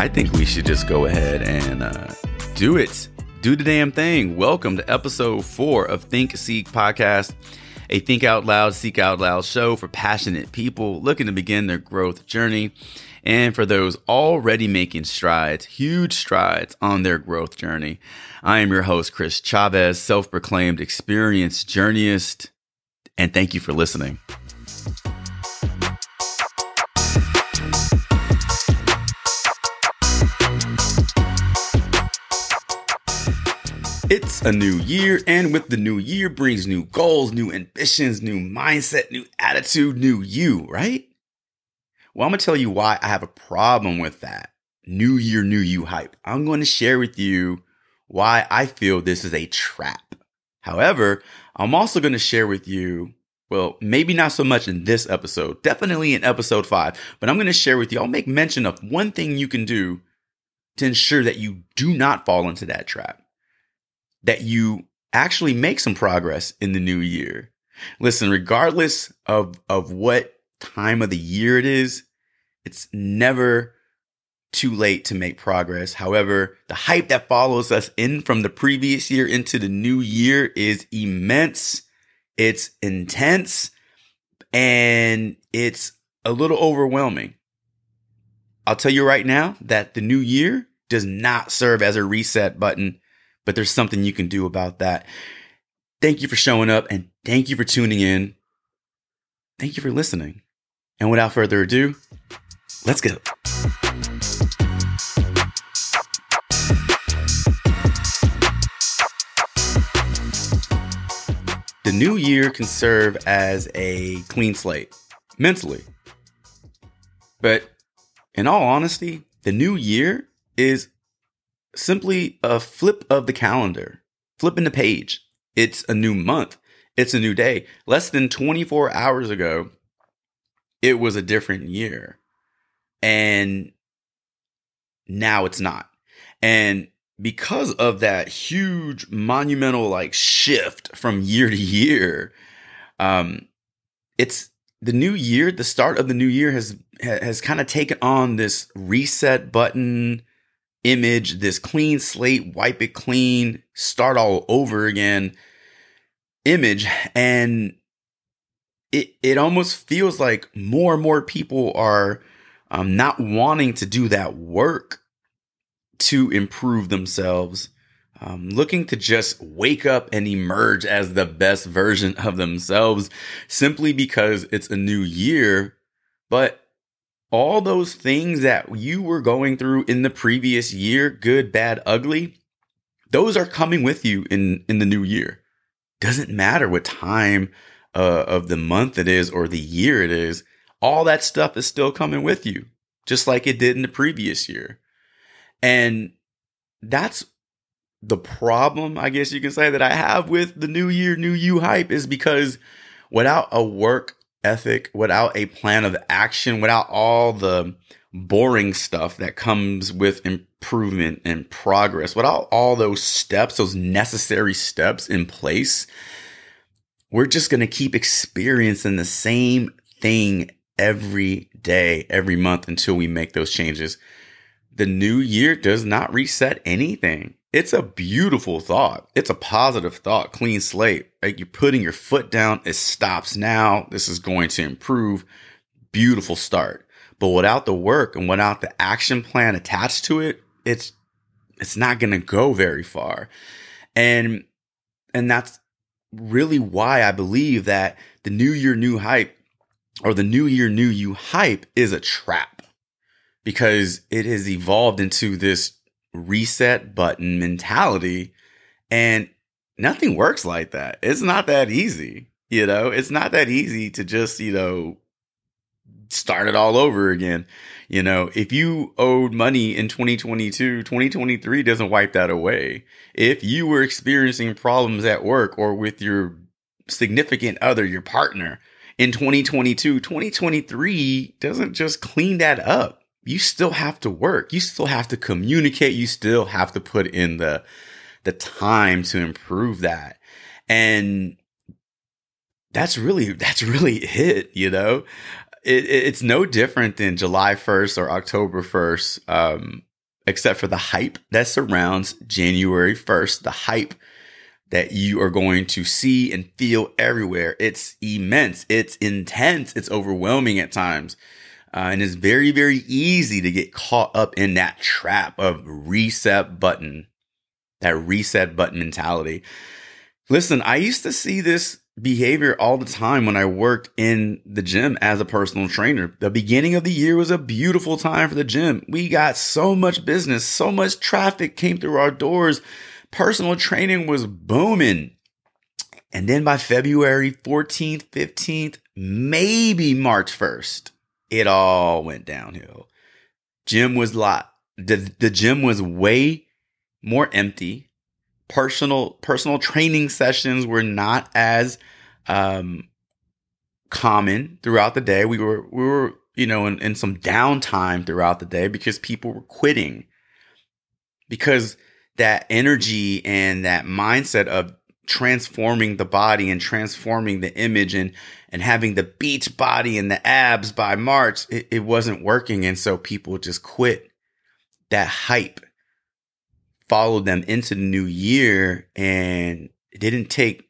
I think we should just go ahead and uh, do it. Do the damn thing. Welcome to episode four of Think Seek Podcast, a think out loud, seek out loud show for passionate people looking to begin their growth journey. And for those already making strides, huge strides on their growth journey. I am your host, Chris Chavez, self proclaimed experienced journeyist. And thank you for listening. It's a new year, and with the new year brings new goals, new ambitions, new mindset, new attitude, new you, right? Well, I'm gonna tell you why I have a problem with that. New year, new you hype. I'm going to share with you why I feel this is a trap. However, I'm also going to share with you, well, maybe not so much in this episode, definitely in episode five, but I'm going to share with you, I'll make mention of one thing you can do to ensure that you do not fall into that trap that you actually make some progress in the new year. Listen, regardless of, of what time of the year it is, it's never too late to make progress. However, the hype that follows us in from the previous year into the new year is immense. It's intense and it's a little overwhelming. I'll tell you right now that the new year does not serve as a reset button but there's something you can do about that. Thank you for showing up and thank you for tuning in. Thank you for listening. And without further ado, let's go. The new year can serve as a clean slate mentally. But in all honesty, the new year is simply a flip of the calendar, flipping the page. It's a new month. It's a new day. Less than 24 hours ago, it was a different year. And now it's not. And because of that huge monumental like shift from year to year, um, it's the new year, the start of the new year has has kind of taken on this reset button, image, this clean slate, wipe it clean, start all over again image. And it, it almost feels like more and more people are um, not wanting to do that work to improve themselves, um, looking to just wake up and emerge as the best version of themselves simply because it's a new year. But all those things that you were going through in the previous year, good, bad, ugly, those are coming with you in, in the new year. Doesn't matter what time uh, of the month it is or the year it is. All that stuff is still coming with you, just like it did in the previous year. And that's the problem, I guess you can say, that I have with the new year, new you hype is because without a work ethic, without a plan of action, without all the boring stuff that comes with improvement and progress, without all those steps, those necessary steps in place, we're just going to keep experiencing the same thing every day, every month until we make those changes. The new year does not reset anything. It's a beautiful thought. It's a positive thought, clean slate. Like you're putting your foot down. It stops now. This is going to improve. Beautiful start. But without the work and without the action plan attached to it, it's, it's not going to go very far. And, and that's really why I believe that the new year, new hype or the new year, new you hype is a trap because it has evolved into this reset button mentality. And nothing works like that. It's not that easy. You know, it's not that easy to just, you know, start it all over again. You know, if you owed money in 2022, 2023 doesn't wipe that away. If you were experiencing problems at work or with your significant other, your partner in 2022, 2023 doesn't just clean that up you still have to work. You still have to communicate. You still have to put in the, the time to improve that. And that's really, that's really it, you know? It, it's no different than July 1st or October 1st, um, except for the hype that surrounds January 1st, the hype that you are going to see and feel everywhere. It's immense. It's intense. It's overwhelming at times. Uh, and it's very, very easy to get caught up in that trap of reset button, that reset button mentality. Listen, I used to see this behavior all the time when I worked in the gym as a personal trainer. The beginning of the year was a beautiful time for the gym. We got so much business, so much traffic came through our doors. Personal training was booming. And then by February 14th, 15th, maybe March 1st, it all went downhill. Gym was lot. The, the gym was way more empty. Personal personal training sessions were not as um, common throughout the day. We were we were you know in, in some downtime throughout the day because people were quitting because that energy and that mindset of transforming the body and transforming the image and and having the beach body and the abs by March, it, it wasn't working. And so people just quit. That hype followed them into the new year and it didn't take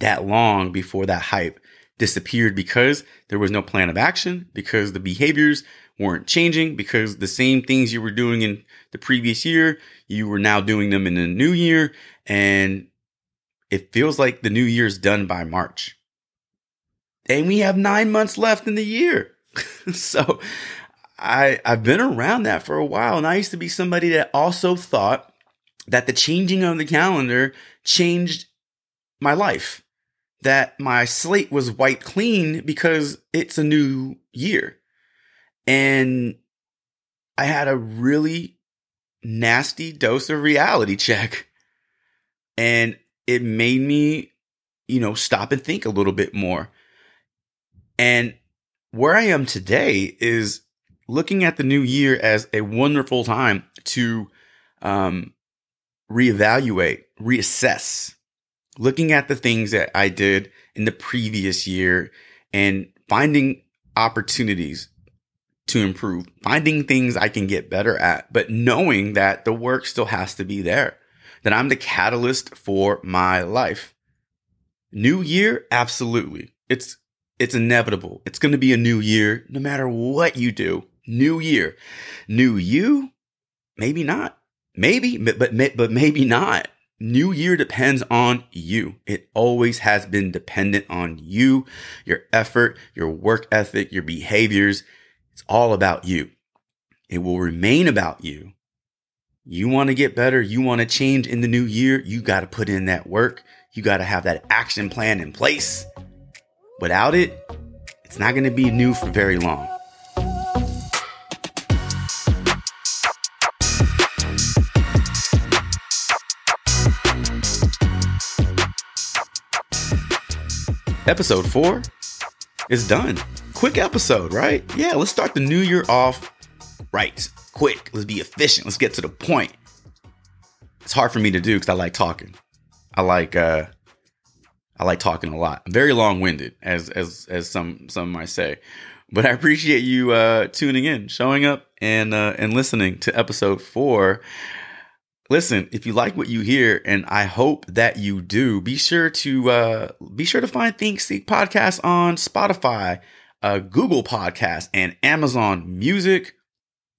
that long before that hype disappeared because there was no plan of action, because the behaviors weren't changing, because the same things you were doing in the previous year, you were now doing them in the new year. And it feels like the new year's done by March. And we have nine months left in the year. so I, I've been around that for a while. And I used to be somebody that also thought that the changing of the calendar changed my life that my slate was wiped clean because it's a new year. And I had a really nasty dose of reality check. And it made me, you know, stop and think a little bit more. And where I am today is looking at the new year as a wonderful time to um, reevaluate, reassess, looking at the things that I did in the previous year and finding opportunities to improve, finding things I can get better at, but knowing that the work still has to be there, that I'm the catalyst for my life. New year, absolutely. It's it's inevitable. It's going to be a new year no matter what you do. New year. New you? Maybe not. Maybe, but but, but maybe not. New year depends on you. It always has been dependent on you, your effort, your work ethic, your behaviors. It's all about you. It will remain about you. You want to get better. You want to change in the new year. You got to put in that work. You got to have that action plan in place. Without it, it's not going to be new for very long. episode four is done. Quick episode, right? Yeah, let's start the new year off right. Quick. Let's be efficient. Let's get to the point. It's hard for me to do because I like talking. I like uh I like talking a lot. I'm very long winded, as as as some some might say. But I appreciate you uh tuning in, showing up and uh and listening to episode four listen, if you like what you hear, and I hope that you do, be sure to uh, be sure to find Think Seek podcast on Spotify, uh, Google Podcast, and Amazon Music.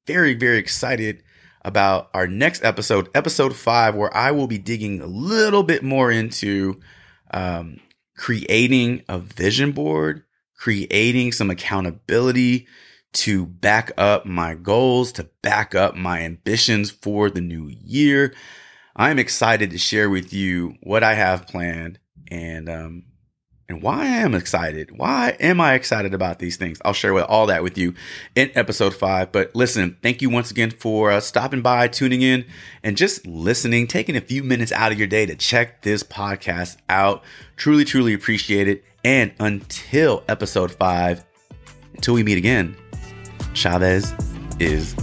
Very very excited about our next episode, episode five, where I will be digging a little bit more into um, creating a vision board, creating some accountability to back up my goals, to back up my ambitions for the new year. I'm excited to share with you what I have planned and um, and why I am excited. Why am I excited about these things? I'll share with all that with you in episode five. But listen, thank you once again for uh, stopping by, tuning in, and just listening, taking a few minutes out of your day to check this podcast out. Truly, truly appreciate it. And until episode five, until we meet again. Chavez is